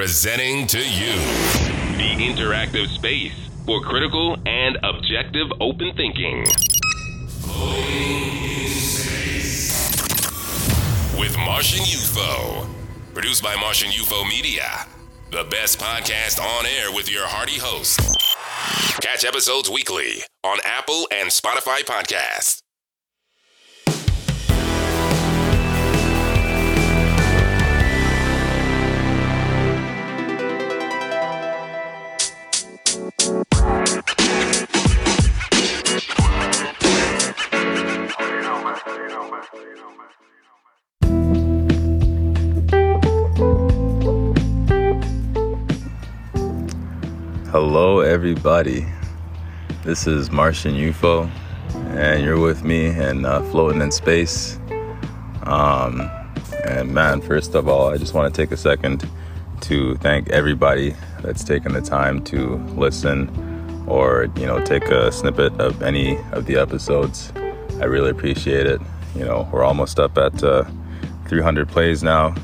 Presenting to you the interactive space for critical and objective open thinking. with Martian UFO. Produced by Martian UFO Media. The best podcast on air with your hearty host. Catch episodes weekly on Apple and Spotify podcasts. Hello, everybody. This is Martian UFO, and you're with me and uh, floating in space. Um, and man, first of all, I just want to take a second to thank everybody that's taken the time to listen or you know take a snippet of any of the episodes. I really appreciate it. You know, we're almost up at uh, 300 plays now,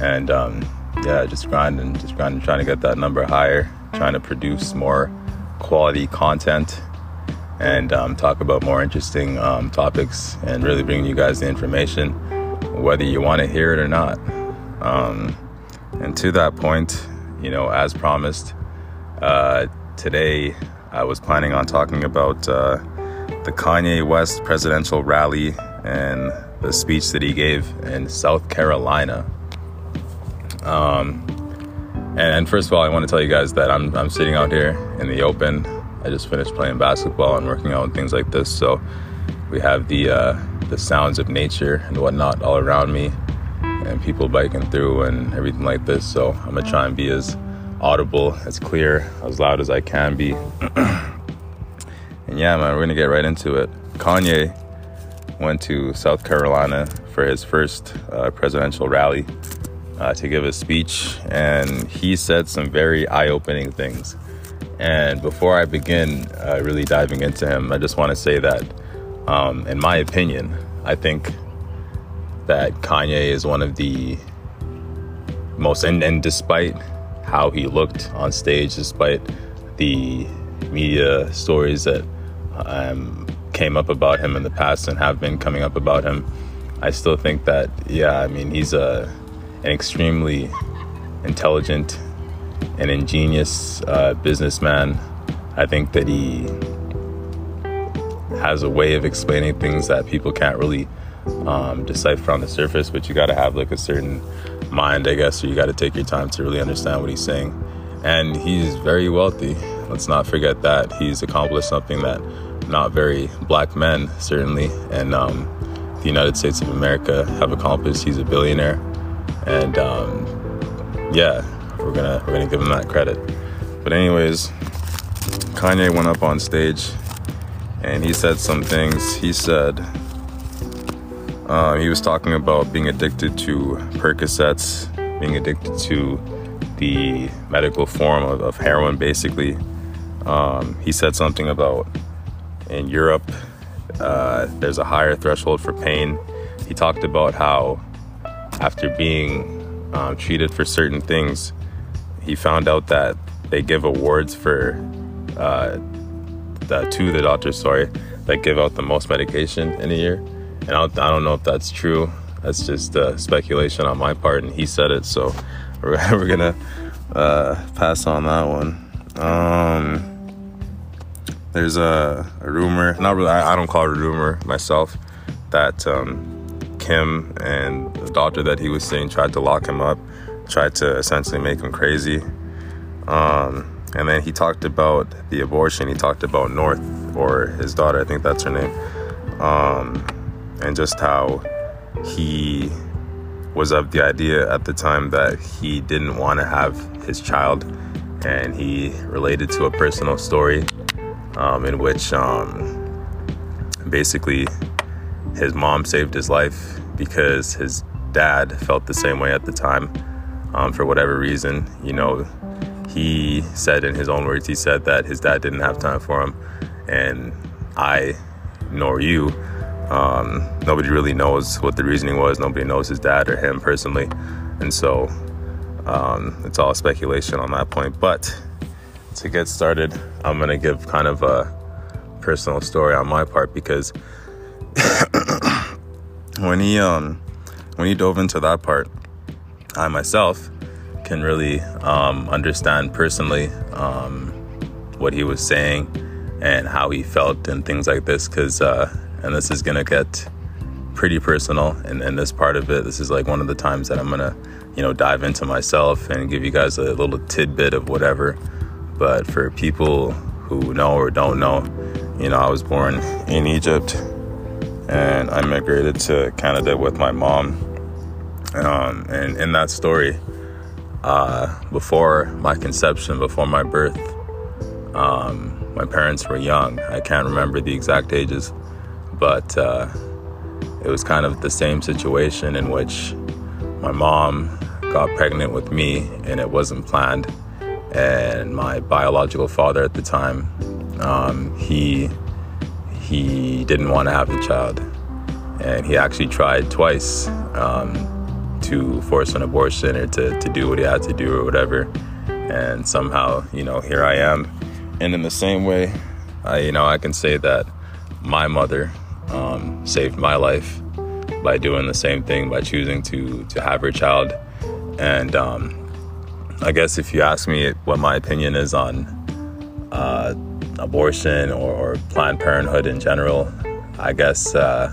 and um, yeah, just grinding, just grinding, trying to get that number higher trying to produce more quality content and um, talk about more interesting um, topics and really bring you guys the information, whether you want to hear it or not. Um, and to that point, you know, as promised, uh, today I was planning on talking about uh, the Kanye West presidential rally and the speech that he gave in South Carolina. Um, and, first of all, I want to tell you guys that I'm, I'm sitting out here in the open. I just finished playing basketball and working out and things like this. So we have the uh, the sounds of nature and whatnot all around me, and people biking through and everything like this. So I'm gonna try and be as audible, as clear, as loud as I can be. and yeah, man, we're gonna get right into it. Kanye went to South Carolina for his first uh, presidential rally uh, to give a speech, and he said some very eye opening things. And before I begin uh, really diving into him, I just want to say that, um, in my opinion, I think that Kanye is one of the most, and, and despite how he looked on stage, despite the media stories that um, came up about him in the past and have been coming up about him, I still think that, yeah, I mean, he's a an extremely intelligent and ingenious uh, businessman. I think that he has a way of explaining things that people can't really um, decipher on the surface, but you got to have like a certain mind, I guess, or you got to take your time to really understand what he's saying. And he's very wealthy. Let's not forget that. He's accomplished something that not very black men, certainly, and um, the United States of America have accomplished. He's a billionaire and um, yeah, we're gonna we're gonna give him that credit. But anyways, Kanye went up on stage and he said some things. He said um, he was talking about being addicted to Percocets, being addicted to the medical form of, of heroin, basically. Um, he said something about in Europe, uh, there's a higher threshold for pain. He talked about how after being um, treated for certain things, he found out that they give awards for uh, the to the doctors, sorry, that give out the most medication in a year. And I don't, I don't know if that's true. That's just uh, speculation on my part, and he said it, so we're, we're gonna uh, pass on that one. Um, there's a, a, rumor, not really, I, I, don't call it a rumor myself, that um, Kim and the doctor that he was seeing tried to lock him up, tried to essentially make him crazy. Um, and then he talked about the abortion. He talked about North or his daughter, I think that's her name, um, and just how he was of the idea at the time that he didn't want to have his child, and he related to a personal story um, in which um, basically his mom saved his life because his dad felt the same way at the time um, for whatever reason. You know, he said in his own words, he said that his dad didn't have time for him. And I, nor you, um, nobody really knows what the reasoning was. Nobody knows his dad or him personally. And so Um, it's all speculation on that point. But to get started, I'm gonna give kind of a personal story on my part because when he um, when he dove into that part, I myself can really um, understand personally um, what he was saying and how he felt and things like this. Because uh, and this is gonna get pretty personal and, and this part of it this is like one of the times that i'm gonna you know dive into myself and give you guys a little tidbit of whatever but for people who know or don't know you know i was born in egypt and i migrated to canada with my mom um, and in that story uh, before my conception before my birth um, my parents were young i can't remember the exact ages but uh, it was kind of the same situation in which my mom got pregnant with me and it wasn't planned. And my biological father at the time, um, he he didn't want to have the child, and he actually tried twice um, to force an abortion or to, to do what he had to do or whatever. And somehow, you know, here I am. And in the same way, I, you know, I can say that my mother um, saved my life by doing the same thing by choosing to to have her child and um, I guess if you ask me what my opinion is on uh, abortion or, or, Planned Parenthood in general, I guess uh,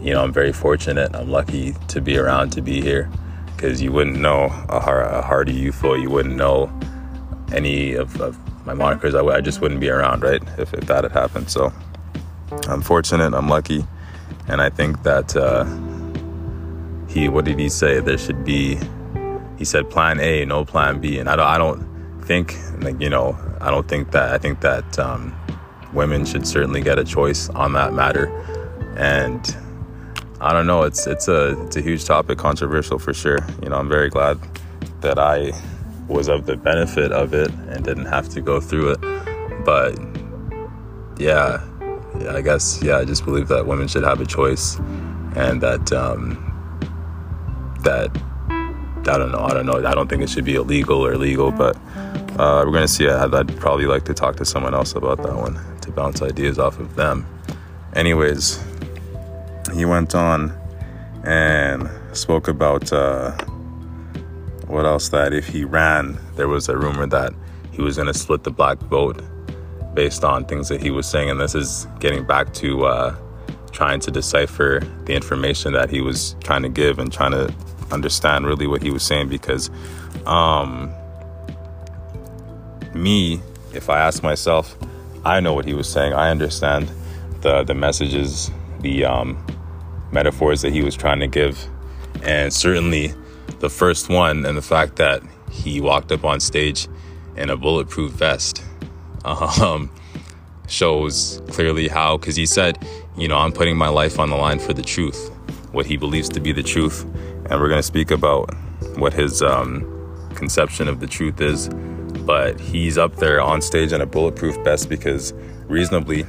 you know I'm very fortunate. I'm lucky to be around to be here because you wouldn't know a, a Hardy UFO. You wouldn't know any of, of my monikers. I, I, just wouldn't be around, right? If, if that had happened. So I'm fortunate, I'm lucky, and I think that uh, he, what did he say? There should be, he said plan A, no plan B. And I don't, I don't think, like, you know, I don't think that, I think that um, women should certainly get a choice on that matter. And I don't know, it's, it's a, it's a huge topic, controversial for sure. You know, I'm very glad that I was of the benefit of it and didn't have to go through it. But yeah, yeah I guess yeah, I just believe that women should have a choice, and that um, that I don't know, I don't know, I don't think it should be illegal or legal, but uh, we're gonna see. I'd, I'd probably like to talk to someone else about that one to bounce ideas off of them. Anyways, he went on and spoke about uh, what else that if he ran, there was a rumor that he was gonna split the black vote based on things that he was saying. And this is getting back to uh, trying to decipher the information that he was trying to give and trying to understand really what he was saying. Because um, me, if I ask myself, I know what he was saying. I understand the the messages, the um, metaphors that he was trying to give, and certainly the first one and the fact that he walked up on stage in a bulletproof vest um, shows clearly how, because he said, you know, I'm putting my life on the line for the truth, what he believes to be the truth. And we're going to speak about what his um, conception of the truth is. But he's up there on stage in a bulletproof vest because, reasonably,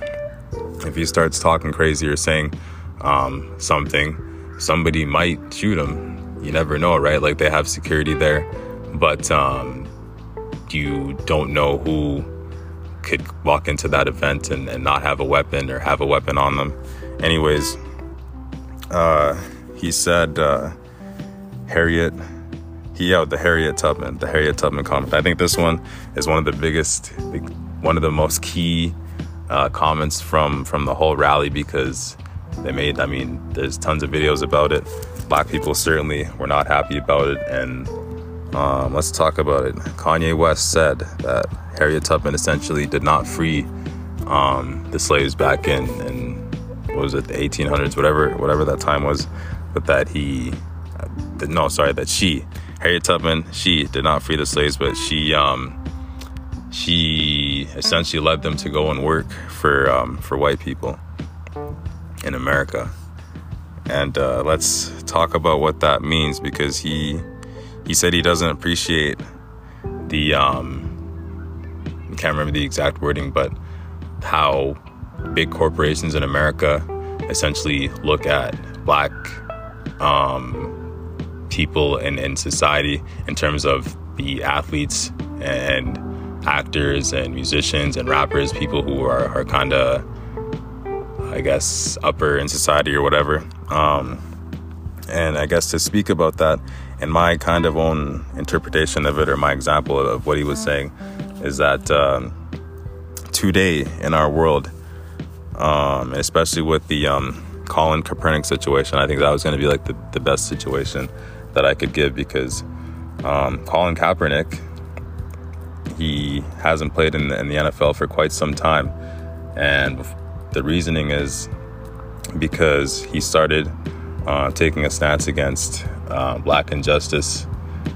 if he starts talking crazy or saying um, something, somebody might shoot him. You never know, right? Like they have security there, but um, you don't know who could walk into that event and, and not have a weapon or have a weapon on them. Anyways, uh, he said uh, Harriet, he out the Harriet Tubman, the Harriet Tubman comment. I think this one is one of the biggest, one of the most key uh, comments from from the whole rally because they made. I mean, there's tons of videos about it. Black people certainly were not happy about it, and um, let's talk about it. Kanye West said that Harriet Tubman essentially did not free um, the slaves back in, in what was it, the 1800s, whatever, whatever that time was, but that he, no, sorry, that she, Harriet Tubman, she did not free the slaves, but she, um, she essentially led them to go and work for um, for white people in America. And uh, let's talk about what that means because he he said he doesn't appreciate the um, I can't remember the exact wording, but how big corporations in America essentially look at black um, people in, in society in terms of the athletes and actors and musicians and rappers, people who are, are kind of, I guess, upper in society or whatever. Um, and I guess to speak about that and my kind of own interpretation of it or my example of what he was saying is that um, today in our world, um, especially with the um, Colin Kaepernick situation, I think that was going to be like the, the best situation that I could give because um, Colin Kaepernick, he hasn't played in the, in the NFL for quite some time. And the reasoning is because he started uh, taking a stance against uh, black injustice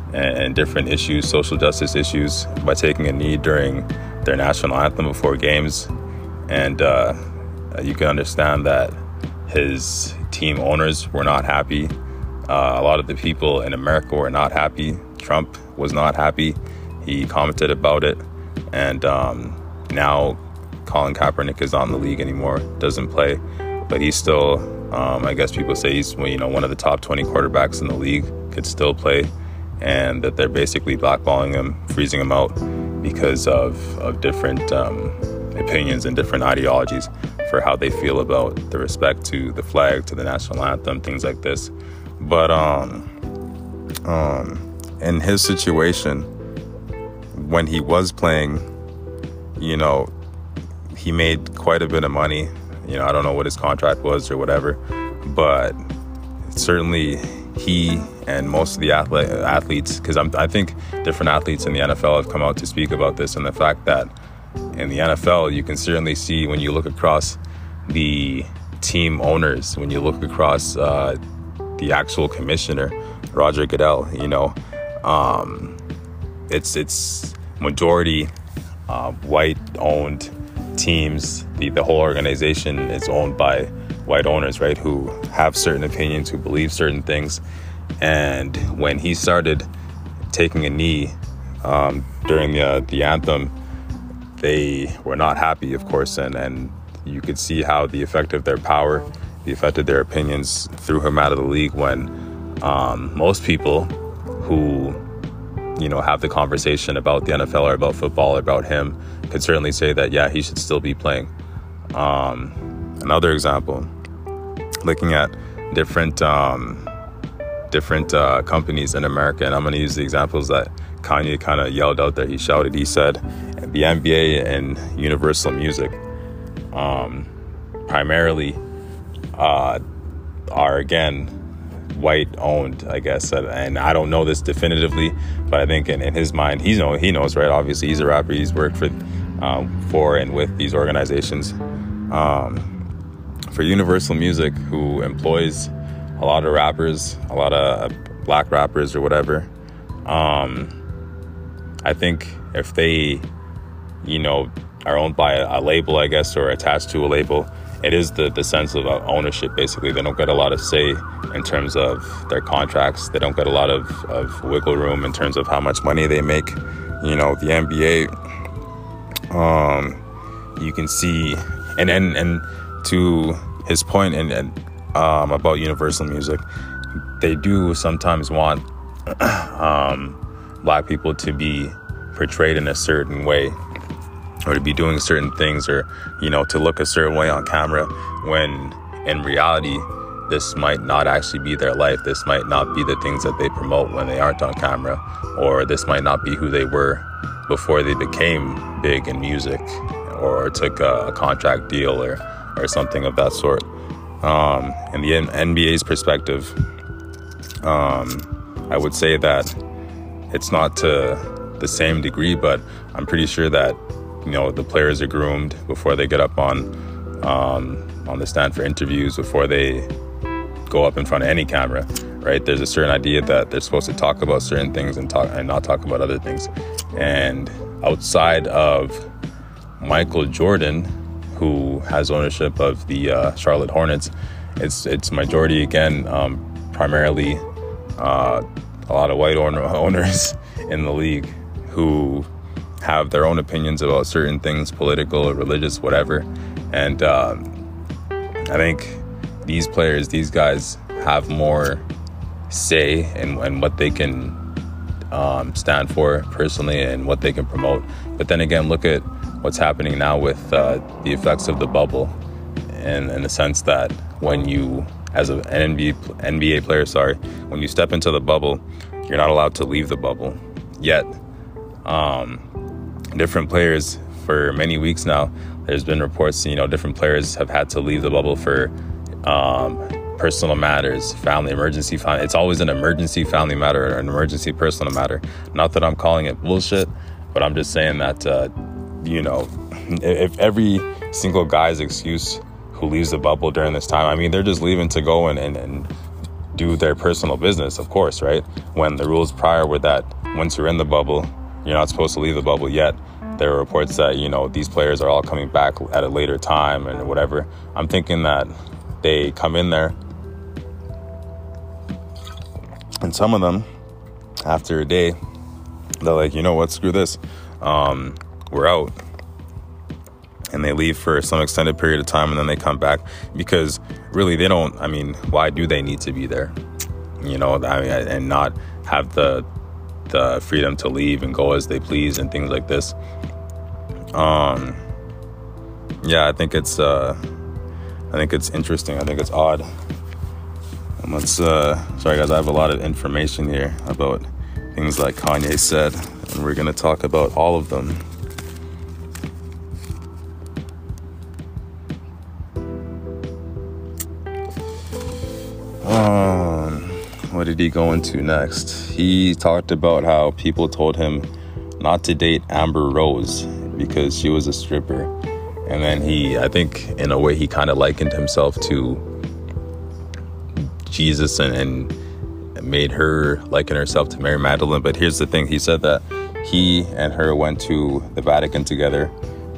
and, and, different issues, social justice issues, by taking a knee during their national anthem before games. And uh, you can understand that his team owners were not happy. Uh, a lot of the people in America were not happy. Trump was not happy. He commented about it. And um, now Colin Kaepernick is on the league anymore, doesn't play, but he's still um, I guess people say he's you know one of the top 20 quarterbacks in the league, could still play, and that they're basically blackballing him, freezing him out because of of different um, opinions and different ideologies for how they feel about the respect to the flag, to the national anthem, things like this. But um, um, in his situation, when he was playing, you know, he made quite a bit of money you know, I don't know what his contract was or whatever, but certainly he and most of the athlete, athletes, because I think different athletes in the NFL have come out to speak about this and the fact that in the NFL, you can certainly see when you look across the team owners, when you look across uh, the actual commissioner, Roger Goodell, you know, um, it's it's majority uh, white owned teams, the, the whole organization is owned by white owners, right, who have certain opinions, who believe certain things. And when he started taking a knee um, during the, the anthem, they were not happy, of course, and, and you could see how the effect of their power, the effect of their opinions threw him out of the league when um, most people who you know, have the conversation about the NFL or about football or about him, could certainly say that, yeah, he should still be playing. Um, another example, looking at different um, different uh, companies in America, and I'm going to use the examples that Kanye kind of yelled out there. He shouted, he said, the NBA and Universal Music um, primarily uh, are again white owned, I guess. And I don't know this definitively, but I think in, in his mind, he's know he knows, right? Obviously, he's a rapper. He's worked for um, for and with these organizations. Um, for Universal Music, who employs a lot of rappers, a lot of black rappers or whatever. Um, I think if they, you know, are owned by a, label, I guess, or attached to a label, it is the, the sense of uh, ownership basically. They don't get a lot of say in terms of their contracts. They don't get a lot of, of wiggle room in terms of how much money they make. You know the nba um you can see and and and to his point and, and um, about universal music they do sometimes want um, black people to be portrayed in a certain way or to be doing certain things or you know to look a certain way on camera when in reality this might not actually be their life. This might not be the things that they promote when they aren't on camera or this might not be who they were before they became big in music or took a, a contract deal or or something of that sort. Um, in the NBA's perspective um, I would say that it's not to the same degree but I'm pretty sure that you know the players are groomed before they get up on um, on the stand for interviews before they go up in front of any camera right? There's a certain idea that they're supposed to talk about certain things and talk and not talk about other things. And outside of Michael Jordan who has ownership of the uh, Charlotte Hornets it's it's majority again um, primarily uh, a lot of white owner, owners in the league who have their own opinions about certain things, political religious, whatever. And um, I think these players, these guys, have more say and, what they can um, stand for personally and what they can promote. But then again, look at what's happening now with uh, the effects of the bubble, and in the sense that when you, as an NBA, NBA player, sorry, when you step into the bubble, you're not allowed to leave the bubble. Yet, um, different players for many weeks now, there's been reports, you know, different players have had to leave the bubble for um, personal matters, family emergency. Family. It's always an emergency family matter or an emergency personal matter. Not that I'm calling it bullshit, but I'm just saying that, uh, you know, if every single guy's excuse who leaves the bubble during this time, I mean, they're just leaving to go and, and, and do their personal business, of course, right? When the rules prior were that once you're in the bubble, you're not supposed to leave the bubble yet. There are reports that, you know, these players are all coming back at a later time and whatever. I'm thinking that they come in there and some of them, after a day, they're like, you know what, screw this. Um, we're out. And they leave for some extended period of time and then they come back because really they don't, I mean, why do they need to be there? You know, I mean, and not have the the freedom to leave and go as they please and things like this. Um, yeah, I think it's uh, I think it's interesting. I think it's odd let's, uh, sorry guys, I have a lot of information here about things like Kanye said, and we're gonna talk about all of them. Um, what did he go into next? He talked about how people told him not to date Amber Rose because she was a stripper. And then he, I think, in a way, he kind of likened himself to Jesus and, and made her liken herself to Mary Magdalene. But here's the thing he said that he and her went to the Vatican together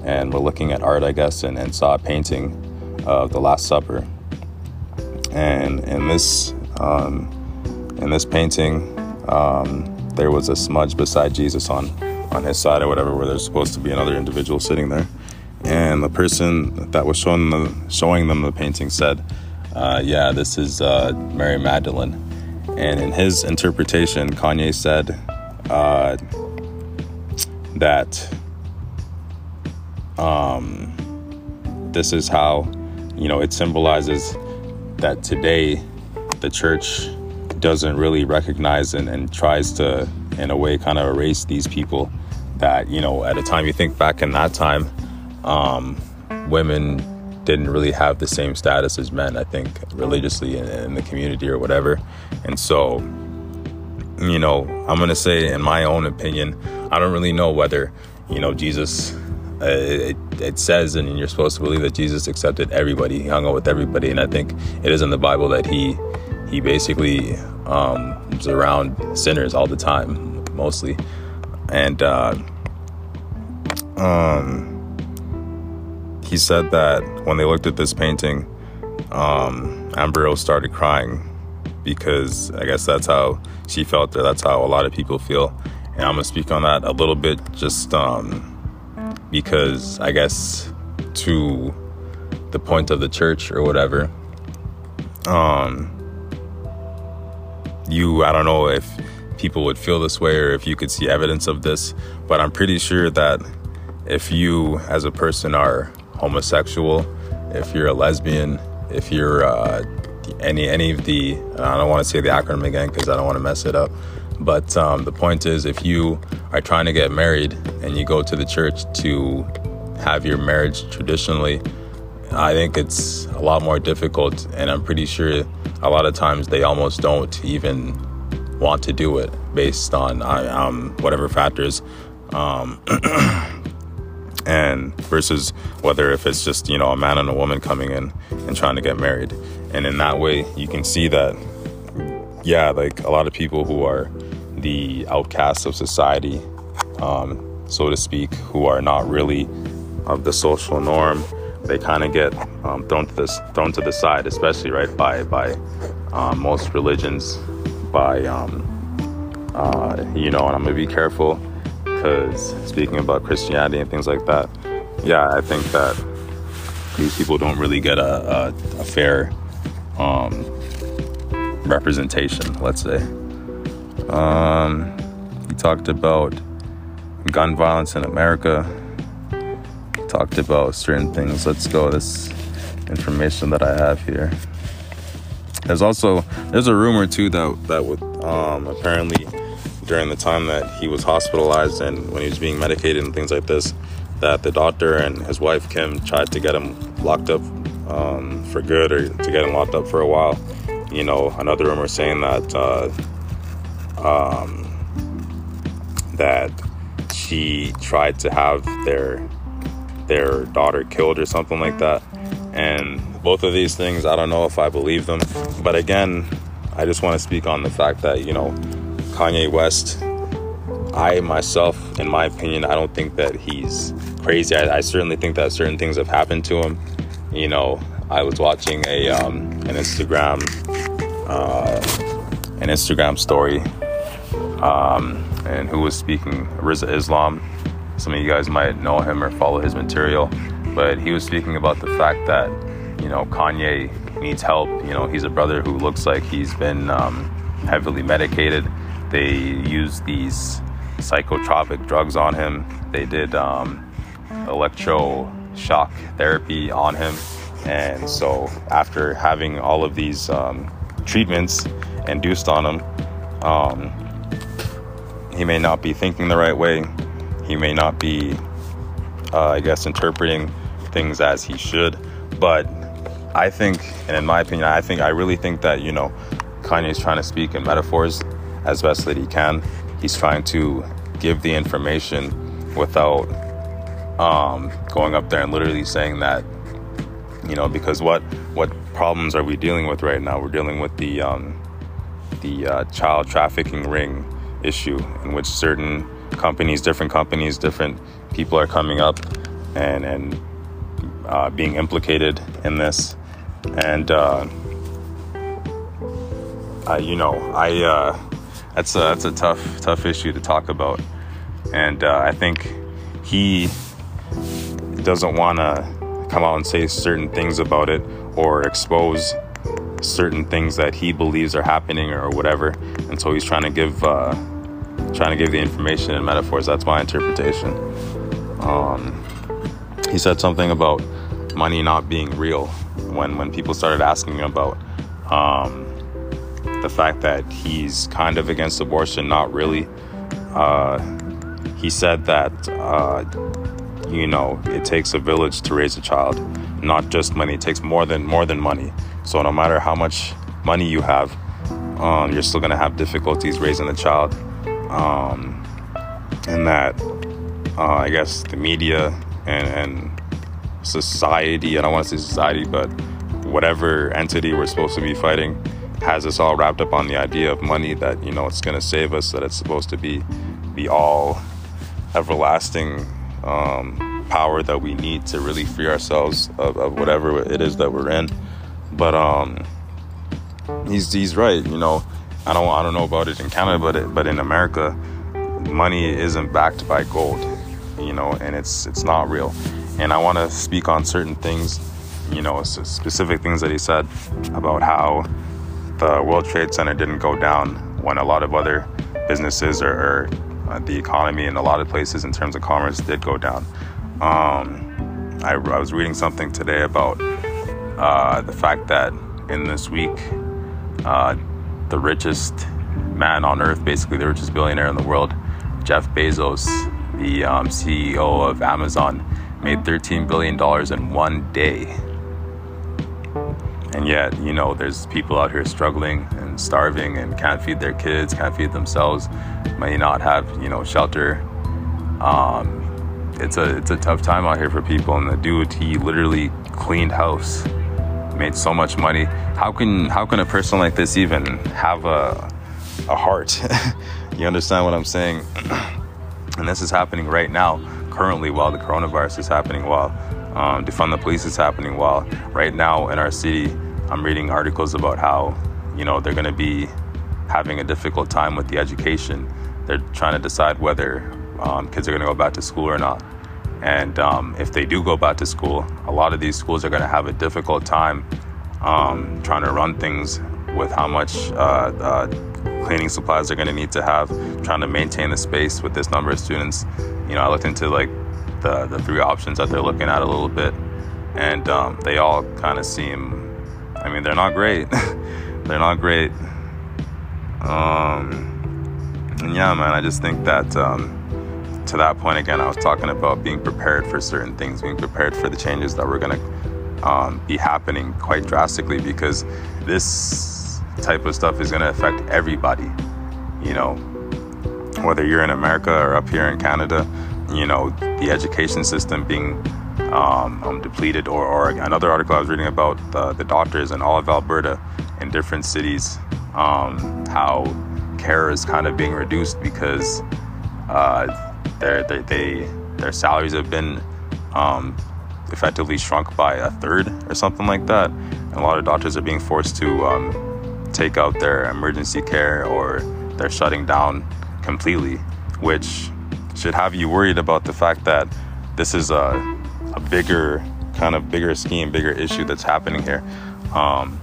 and were looking at art, I guess, and, and saw a painting of the Last Supper. And in this um, in this painting, um, there was a smudge beside Jesus on on his side or whatever, where there's supposed to be another individual sitting there. And the person that was showing the showing them the painting said, uh, yeah, this is uh, Mary Magdalene. And in his interpretation, Kanye said uh, that um, this is how, you know, it symbolizes that today the church doesn't really recognize and, and tries to, in a way, kind of erase these people that, you know, at a time you think back in that time, um, women didn't really have the same status as men, I think, religiously in, in the community or whatever. And so, you know, I'm going to say, in my own opinion, I don't really know whether, you know, Jesus, uh, it, it, says, and you're supposed to believe that Jesus accepted everybody, he hung out with everybody. And I think it is in the Bible that he, he basically um, was around sinners all the time, mostly. And, uh, um, he said that when they looked at this painting, um, Amber Rose started crying because I guess that's how she felt, or that's how a lot of people feel. And I'm gonna speak on that a little bit, just um, because I guess to the point of the church or whatever. Um, you, I don't know if people would feel this way or if you could see evidence of this, but I'm pretty sure that if you, as a person, are homosexual, if you're a lesbian, if you're uh, any any of the I don't want to say the acronym again because I don't want to mess it up. But um, the point is, if you are trying to get married and you go to the church to have your marriage traditionally, I think it's a lot more difficult, and I'm pretty sure a lot of times they almost don't even want to do it based on um, whatever factors. Um, and versus whether if it's just you know a man and a woman coming in and trying to get married and in that way you can see that yeah like a lot of people who are the outcasts of society um, so to speak who are not really of the social norm they kind of get um, thrown to this thrown to the side especially right by by um, most religions by um, uh, you know and i'm gonna be careful because speaking about Christianity and things like that, yeah, I think that these people don't really get a, a, a fair um, representation, let's say. Um, he talked about gun violence in America. Talked about certain things. Let's go. This information that I have here. There's also there's a rumor too that that would um, apparently during the time that he was hospitalized and when he was being medicated and things like this, that the doctor and his wife Kim tried to get him locked up um, for good or to get him locked up for a while. You know, another rumor saying that uh, um, that she tried to have their their daughter killed or something like that. And both of these things, I don't know if I believe them. But again, I just want to speak on the fact that, you know, Kanye West, I myself, in my opinion, I don't think that he's crazy. I, I certainly think that certain things have happened to him. You know, I was watching a um, an Instagram uh, an Instagram story, um, and who was speaking Rizza Islam. Some of you guys might know him or follow his material, but he was speaking about the fact that you know Kanye needs help. You know, he's a brother who looks like he's been um, heavily medicated. They use these psychotropic drugs on him. They did um, electroshock therapy on him. And so, after having all of these um, treatments induced on him, um, he may not be thinking the right way. He may not be, uh, I guess, interpreting things as he should. But I think, and in my opinion, I think, I really think that, you know, Kanye is trying to speak in metaphors as best that he can. He's trying to give the information without um, going up there and literally saying that, you know, because what what problems are we dealing with right now? We're dealing with the um, the uh, child trafficking ring issue, in which certain companies, different companies, different people are coming up and and uh, being implicated in this, and uh, you know, I uh, that's a that's a tough tough issue to talk about, and uh, I think he doesn't want to come out and say certain things about it or expose certain things that he believes are happening or whatever, and so he's trying to give uh, trying to give the information and metaphors. That's my interpretation. Um, he said something about money not being real when when people started asking him about um, the fact that he's kind of against abortion, not really. Uh, he said that uh, you know it takes a village to raise a child, not just money. It takes more than more than money. So no matter how much money you have, um, you're still gonna have difficulties raising a child. Um, and that uh, I guess the media and, and society, I don't want to say society, but whatever entity we're supposed to be fighting has us all wrapped up on the idea of money that you know it's going to save us that it's supposed to be the all everlasting um, power that we need to really free ourselves of, of, whatever it is that we're in. But um, he's he's right you know I don't I don't know about it in Canada but it, but in America money isn't backed by gold you know and it's it's not real and I want to speak on certain things you know specific things that he said about how the World Trade Center didn't go down when a lot of other businesses or, or uh, the economy in a lot of places in terms of commerce did go down. Um, I, I, was reading something today about uh, the fact that in this week, uh, the richest man on earth, basically the richest billionaire in the world, Jeff Bezos, the um, CEO of Amazon, made $13 billion in one day. And yet you know there's people out here struggling and starving and can't feed their kids can't feed themselves may not have you know shelter. Um, it's a it's a tough time out here for people and the dude he literally cleaned house made so much money. How can how can a person like this even have a a heart? You understand what i'm saying? And this is happening right now currently while the coronavirus is happening while um, defund the police is happening while right now in our city i'm reading articles about how you know they're going to be having a difficult time with the education. They're trying to decide whether um, kids are going to go back to school or not and um, if they do go back to school a lot of these schools are going to have a difficult time um, trying to run things with how much uh, uh, cleaning supplies they're going to need to have, trying to maintain the space with this number of students. You know, I looked into like the the three options that they're looking at a little bit, and um, they all kind of seem. I mean, they're not great. they're not great. Um, and yeah, man, I just think that um, to that point again, I was talking about being prepared for certain things, being prepared for the changes that were going to um, be happening quite drastically because this type of stuff is going to affect everybody. You know, whether you're in America or up here in Canada, you know, the education system being um, um, depleted, or, or, another article I was reading about the, the doctors in all of Alberta in different cities, um, how care is kind of being reduced because uh, their, they, they, their salaries have been um, effectively shrunk by a third or something like that. And a lot of doctors are being forced to um, take out their emergency care or they're shutting down completely, which should have you worried about the fact that this is a, a bigger kind of bigger scheme, bigger issue that's happening here. Um,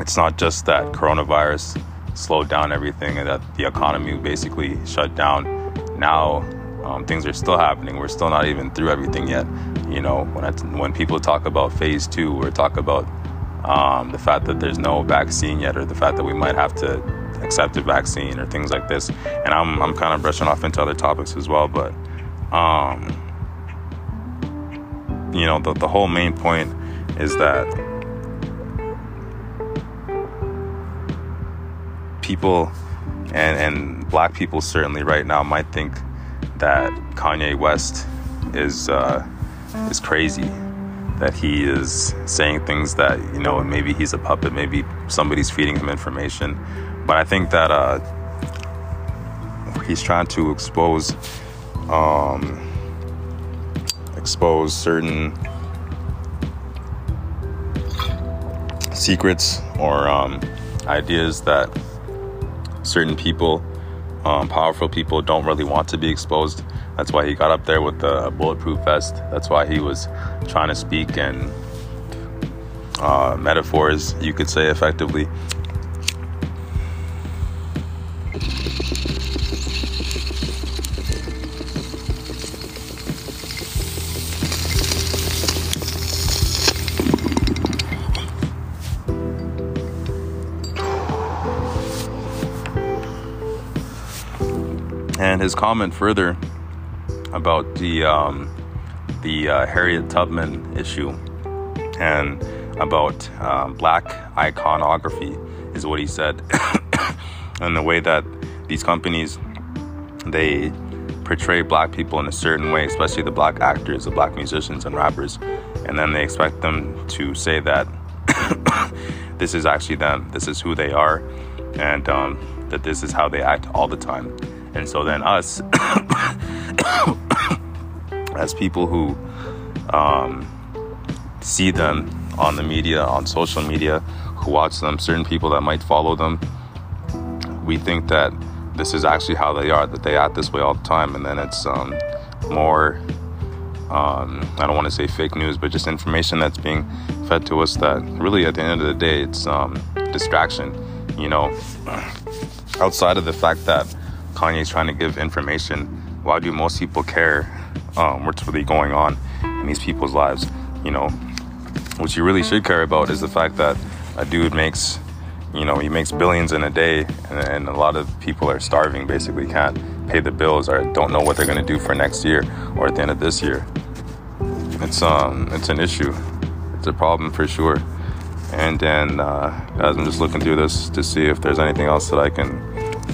it's not just that coronavirus slowed down everything and that the economy basically shut down. Now um, things are still happening. We're still not even through everything yet. You know, when when people talk about phase two or talk about um, the fact that there's no vaccine yet, or the fact that we might have to accept a vaccine or things like this. And I'm I'm kind of brushing off into other topics as well, but um, you know, the the whole main point is that people and and black people certainly right now might think that Kanye West is uh, is crazy, that he is saying things that you know maybe he's a puppet, maybe somebody's feeding him information, but I think that uh, he's trying to expose um, expose certain secrets or um, ideas that certain people, um, powerful people, don't really want to be exposed. That's why he got up there with the bulletproof vest. That's why he was trying to speak in uh, metaphors, you could say effectively. His comment further about the um, the uh, Harriet Tubman issue and about uh, black iconography is what he said, and the way that these companies they portray black people in a certain way, especially the black actors, the black musicians and rappers, and then they expect them to say that this is actually them, this is who they are, and um, that this is how they act all the time. And so then us, as people who um, see them on the media, on social media, who watch them, certain people that might follow them, we think that this is actually how they are, that they act this way all the time. And then it's um, more, um, I don't want to say fake news, but just information that's being fed to us that really at the end of the day, it's um, distraction. You know, outside of the fact that Kanye's trying to give information. Why do most people care um, what's really going on in these people's lives? You know, what you really should care about is the fact that a dude makes, you know, he makes billions in a day, and, and a lot of people are starving, basically can't pay the bills or don't know what they're to do for next year or at the end of this year. It's um, it's an issue. It's a problem for sure. And then, uh, as I'm just looking through this to see if there's anything else that I can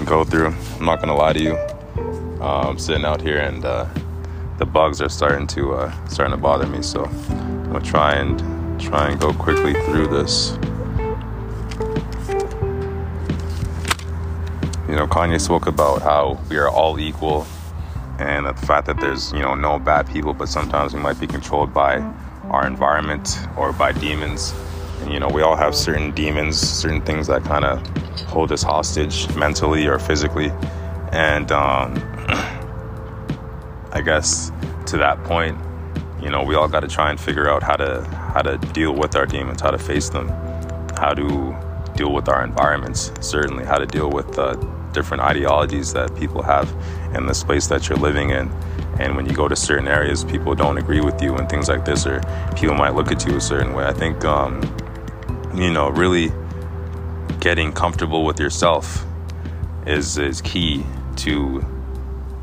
go through. I'm not gonna lie to you. Uh, I'm sitting out here and uh, the bugs are starting to uh, starting to bother me. So I'm gonna try and try and go quickly through this. You know, Kanye spoke about how we are all equal, and the fact that there's you know no bad people, but sometimes we might be controlled by our environment or by demons. You know, we all have certain demons, certain things that kind of hold us hostage mentally or physically. And um, I guess to that point, you know, we all got to try and figure out how to how to deal with our demons, how to face them, how to deal with our environments, certainly how to deal with uh, different ideologies that people have in the space that you're living in. And when you go to certain areas, people don't agree with you and things like this, or people might look at you a certain way. I think, um, you know, really getting comfortable with yourself is is key to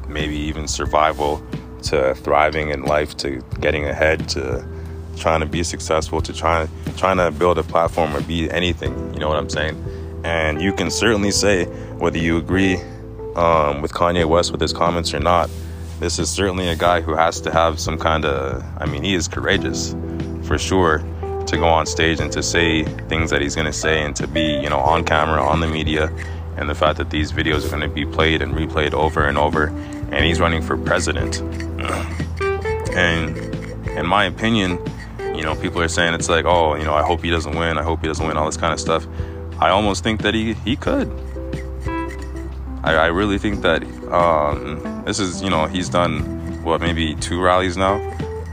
maybe even survival, to thriving in life, to getting ahead, to trying to be successful, to trying trying to build a platform or be anything. You know what I'm saying? And you can certainly say whether you agree um, with Kanye West with his comments or not. This is certainly a guy who has to have some kind of. I mean, he is courageous, for sure, to go on stage and to say things that he's going to say and to be, you know, on camera, on the media, and the fact that these videos are going to be played and replayed over and over. And he's running for president. and in my opinion, you know, people are saying it's like, oh, you know, I hope he doesn't win. I hope he doesn't win. All this kind of stuff. I almost think that he he could. I, I really think that um, this is, you know, he's done what maybe two rallies now.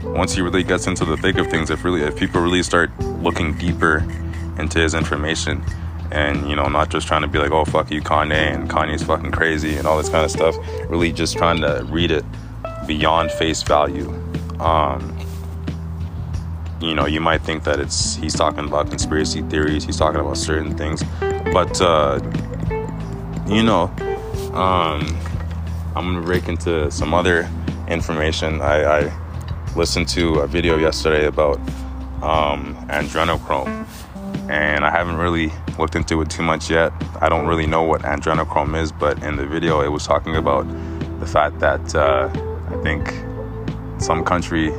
Once he really gets into the thick of things, if really if people really start looking deeper into his information, and you know, not just trying to be like, oh fuck you, Kanye, and Kanye's fucking crazy and all this kind of stuff. Really, just trying to read it beyond face value. Um, you know, you might think that it's he's talking about conspiracy theories, he's talking about certain things, but uh, you know, um, I'm gonna break into some other information. I, I listened to a video yesterday about um, adrenochrome, and I haven't really looked into it too much yet. I don't really know what adrenochrome is, but in the video, it was talking about the fact that uh, I think some country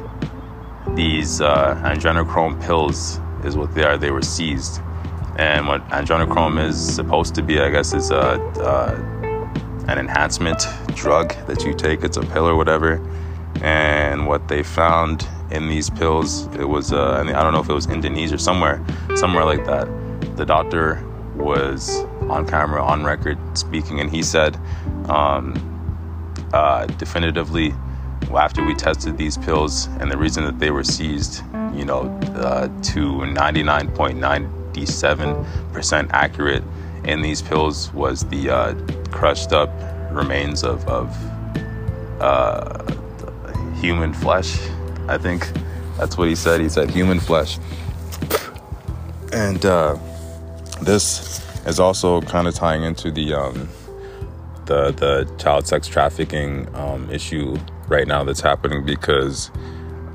these uh, adrenochrome pills is what they are. They were seized, and what adrenochrome is supposed to be, I guess, is a, uh, an enhancement drug that you take. It's a pill or whatever. And what they found in these pills, it was uh, I, mean, I don't know if it was Indonesia or somewhere, somewhere like that. The doctor was on camera, on record, speaking, and he said um, uh, definitively after we tested these pills and the reason that they were seized, you know, uh, to 99.97% accurate in these pills was the uh, crushed up remains of, of uh, human flesh. I think that's what he said. He said human flesh. And uh, this is also kind of tying into the um, the the child sex trafficking um, issue right now that's happening because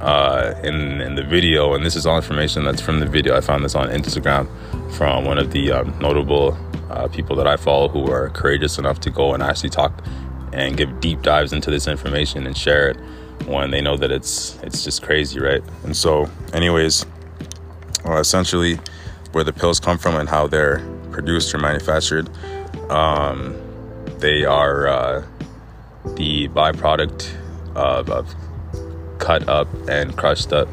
uh, in in the video, and this is all information that's from the video. I found this on Instagram from one of the um, notable uh, people that I follow who are courageous enough to go and actually talk and give deep dives into this information and share it when they know that it's it's just crazy, right? And so, anyways, uh, essentially, where the pills come from and how they're produced or manufactured, um, they are uh, the byproduct of, of cut up and crushed up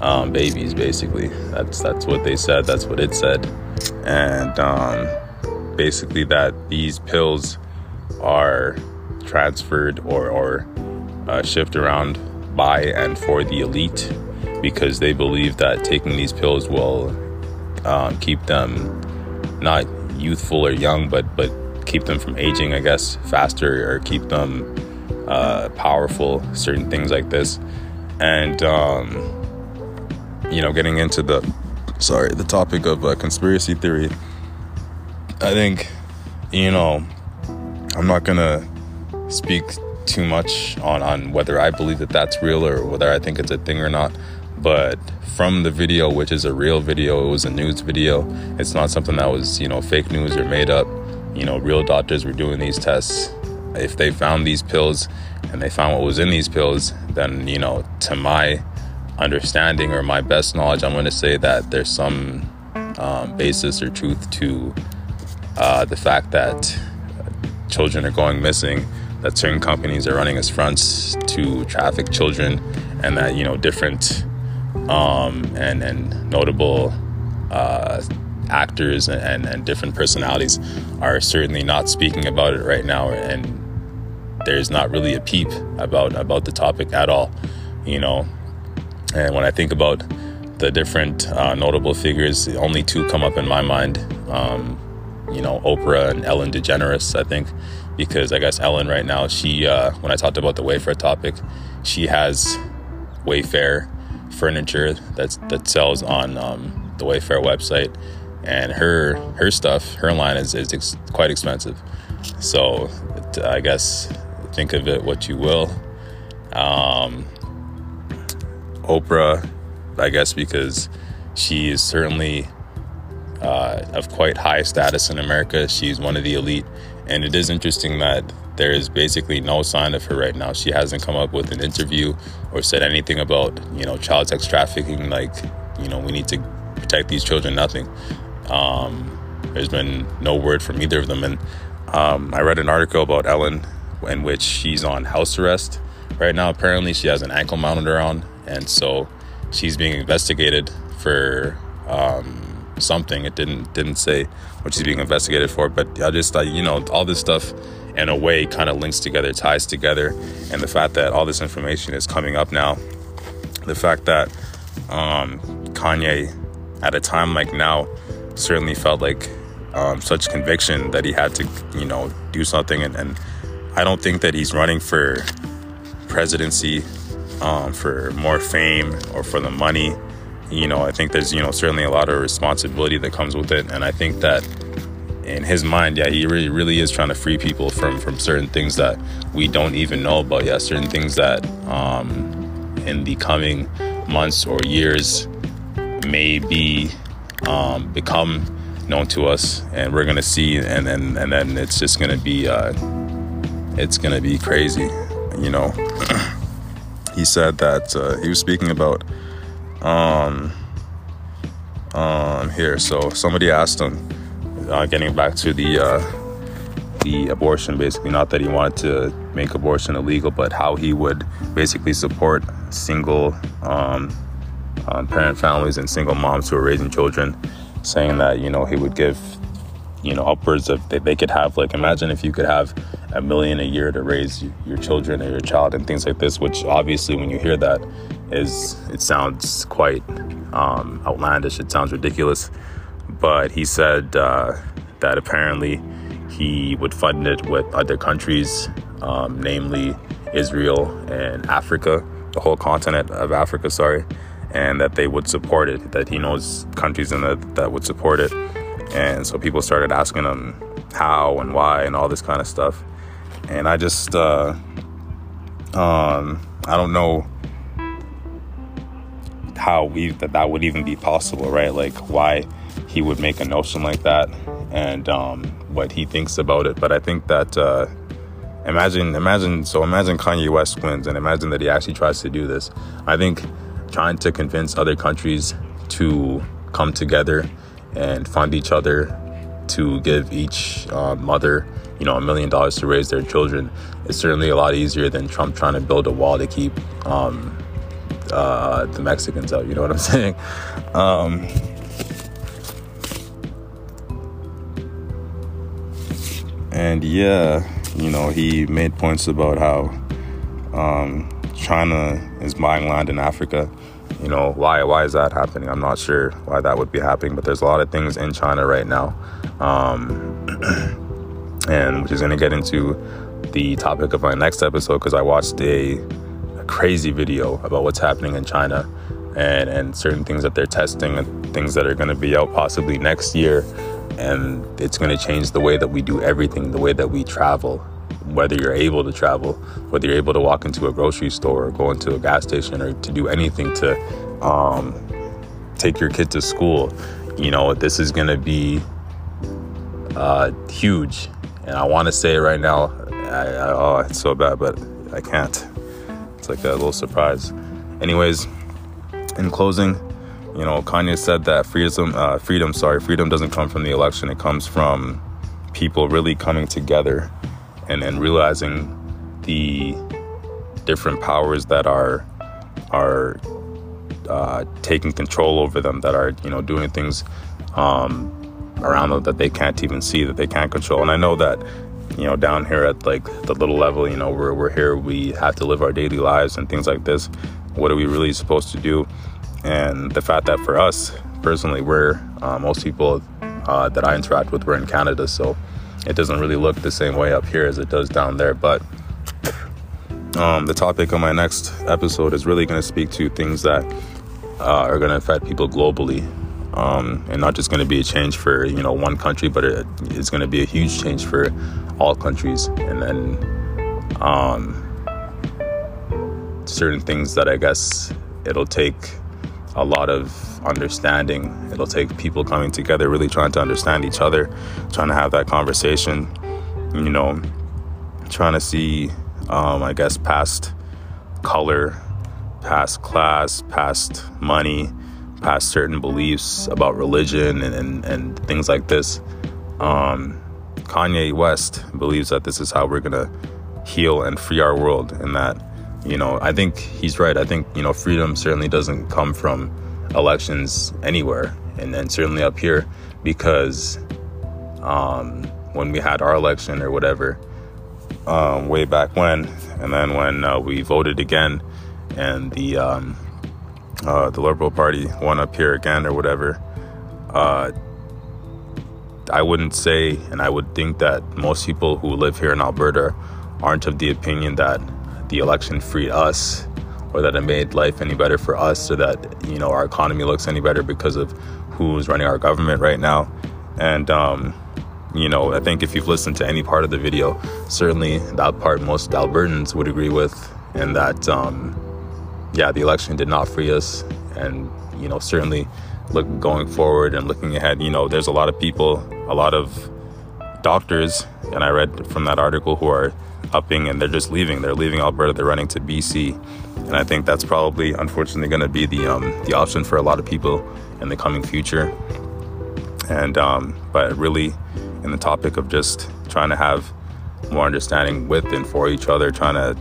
um, babies. Basically, that's that's what they said. That's what it said, and um, basically that these pills are transferred or or uh, shipped around by and for the elite because they believe that taking these pills will um, keep them not youthful or young, but but keep them from aging, I guess, faster or keep them uh, powerful, certain things like this. And, um, you know, getting into the, sorry, the topic of uh, conspiracy theory, I think, you know, I'm not to speak too much on, on whether I believe that that's real or whether I think it's a thing or not. But from the video, which is a real video, it was a news video. It's not something that was, you know, fake news or made up. You know, real doctors were doing these tests if they found these pills and they found what was in these pills, then, you know, to my understanding or my best knowledge, I'm going to say that there's some um, basis or truth to uh, the fact that children are going missing, that certain companies are running as fronts to traffic children, and that, you know, different um, and, and notable uh, actors and, and different personalities are certainly not speaking about it right now and there's not really a peep about about the topic at all, you know. And when I think about the different uh, notable figures, only two come up in my mind. Um, you know, Oprah and Ellen DeGeneres, I think, because I guess Ellen right now, she, uh, when I talked about the Wayfair topic, she has Wayfair furniture that's that sells on um, the Wayfair website, and her her stuff, her line is is ex- quite expensive. So I guess think of it what you will. Um, Oprah, I guess, because she is certainly uh, of quite high status in America. She's one of the elite. And it is interesting that there is basically no sign of her right now. She hasn't come up with an interview or said anything about, you know, child sex trafficking, like, you know, we need to protect these children, nothing. Um, there's been no word from either of them. And um, I read an article about Ellen in which she's on house arrest right now. Apparently, she has an ankle monitor on, and so she's being investigated for um, something. It didn't didn't say what she's being investigated for, but I just thought you know all this stuff in a way kind of links together, ties together, and the fact that all this information is coming up now, the fact that um, Kanye at a time like now certainly felt like um, such conviction that he had to you know do something and, and I don't think that he's running for presidency um, for more fame or for the money. You know, I think there's, you know, certainly a lot of responsibility that comes with it. And I think that in his mind, yeah, he really, really is trying to free people from, from certain things that we don't even know about yet, certain things that um, in the coming months or years may be um, become known to us and we're gonna see and then and then it's just gonna be uh, it's gonna be crazy. You know, he said that uh, he was speaking about um um here. So somebody asked him, uh, getting back to the uh, the abortion, basically, not that he wanted to make abortion illegal, but how he would basically support single um, um, parent families and single moms who are raising children, saying that you know he would give you know upwards of they, they could have like imagine if you could have a million a year to raise your children or your child and things like this which obviously when you hear that is it sounds quite um, outlandish it sounds ridiculous but he said uh, that apparently he would fund it with other countries um, namely israel and africa the whole continent of africa sorry and that they would support it that he knows countries in that that would support it and so people started asking him how and why and all this kind of stuff. And I just, uh, um, I don't know how we that that would even be possible, right? Like why he would make a notion like that and um, what he thinks about it. But I think that uh, imagine, imagine, so imagine Kanye West wins, and imagine that he actually tries to do this. I think trying to convince other countries to come together and fund each other to give each uh, mother, you know, a million dollars to raise their children is certainly a lot easier than Trump trying to build a wall to keep um, uh, the Mexicans out. You know what I'm saying? Um, and yeah, you know, he made points about how um, China is buying land in Africa you know why why is that happening i'm not sure why that would be happening but there's a lot of things in china right now um, and which is going to get into the topic of my next episode because i watched a, crazy video about what's happening in china and and certain things that they're testing and things that are going to be out possibly next year and it's going to change the way that we do everything the way that we travel whether you're able to travel, whether you're able to walk into a grocery store or go into a gas station or to do anything to um, take your kid to school, you know, this is going to be uh, huge. And I want to say it right now. I, I, oh, it's so bad, but I can't. It's like a little surprise. Anyways, in closing, you know, Kanye said that freedom, uh, freedom, sorry, freedom doesn't come from the election. It comes from people really coming together and, and realizing the different powers that are are uh, taking control over them, that are you know doing things um, around them that they can't even see, that they can't control. And I know that you know down here at like the little level, you know we're we're here, we have to live our daily lives and things like this. What are we really supposed to do? and the fact that for us personally, we're uh, most people uh, that I interact with, we're in Canada, so it doesn't really look the same way up here as it does down there. But um, the topic of my next episode is really going to speak to things that uh, are going to affect people globally, um, and not just going to be a change for you know one country, but it, it's going to be a huge change for all countries. And then um, certain things that I guess it'll take a lot of understanding. It'll take people coming together, really trying to understand each other, trying to have that conversation, you know, trying to see, um, I guess, past color, past class, past money, past certain beliefs about religion and, and, and things like this. Um, Kanye West believes that this is how we're going to heal and free our world, and that you know, I think he's right. I think, you know, freedom certainly doesn't come from elections anywhere, and then certainly up here, because um, when we had our election or whatever, um, way back when, and then when uh, we voted again, and the um, uh, the Liberal Party won up here again or whatever, uh, I wouldn't say, and I would think that most people who live here in Alberta aren't of the opinion that the election freed us or that it made life any better for us or that you know our economy looks any better because of who's running our government right now. And um, you know i think if you've listened to any part of the video certainly that part most albertans would agree with and that um, yeah the election did not free us and you know certainly look going forward and looking ahead you know there's a lot of people a lot of doctors and i read from that article who are upping and they're just leaving. They're leaving Alberta. They're running to BC, and I think that's probably, unfortunately, going to be the um, the option for a lot of people in the coming future. And um, but really, in the topic of just trying to have more understanding with and for each other, trying to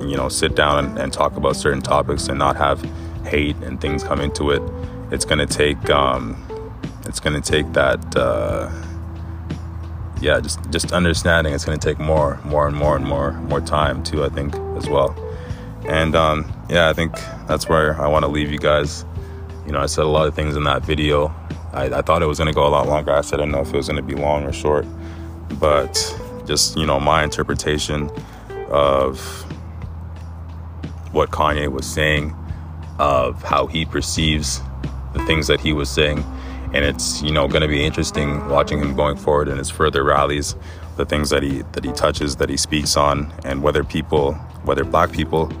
you know sit down and, and talk about certain topics and not have hate and things come into it. It's to take um, it's to take that. Uh, yeah, just just understanding it's to take more, more and more and more, more time too. I think as well. And um, yeah, I think that's where I want to leave you guys. You know, I said a lot of things in that video. I, I thought it was to go a lot longer. I said I didn't know if it was to be long or short, but just you know my interpretation of what Kanye was saying, of how he perceives the things that he was saying. And it's you know going to be interesting watching him going forward in his further rallies the things that he that he touches that he speaks on and whether people whether black people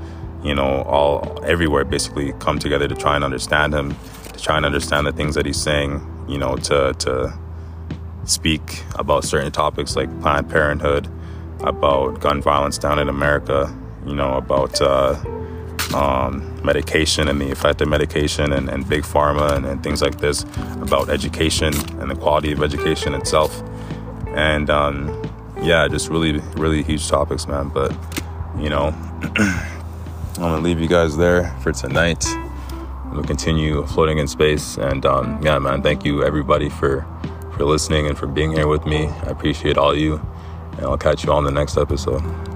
you know all everywhere basically come together to try and understand him to try and understand the things that he's saying you know to to speak about certain topics like planned parenthood about gun violence down in america you know about uh, um, medication and the effect of medication and, and big pharma and, and, things like this, about education and the quality of education itself. And um, yeah, just really, really huge topics, man. But, you know, I'm going to leave you guys there for tonight. We'll continue floating in space. And um, yeah, man, thank you everybody for, for listening and for being here with me. I appreciate all you. And I'll catch you on the next episode.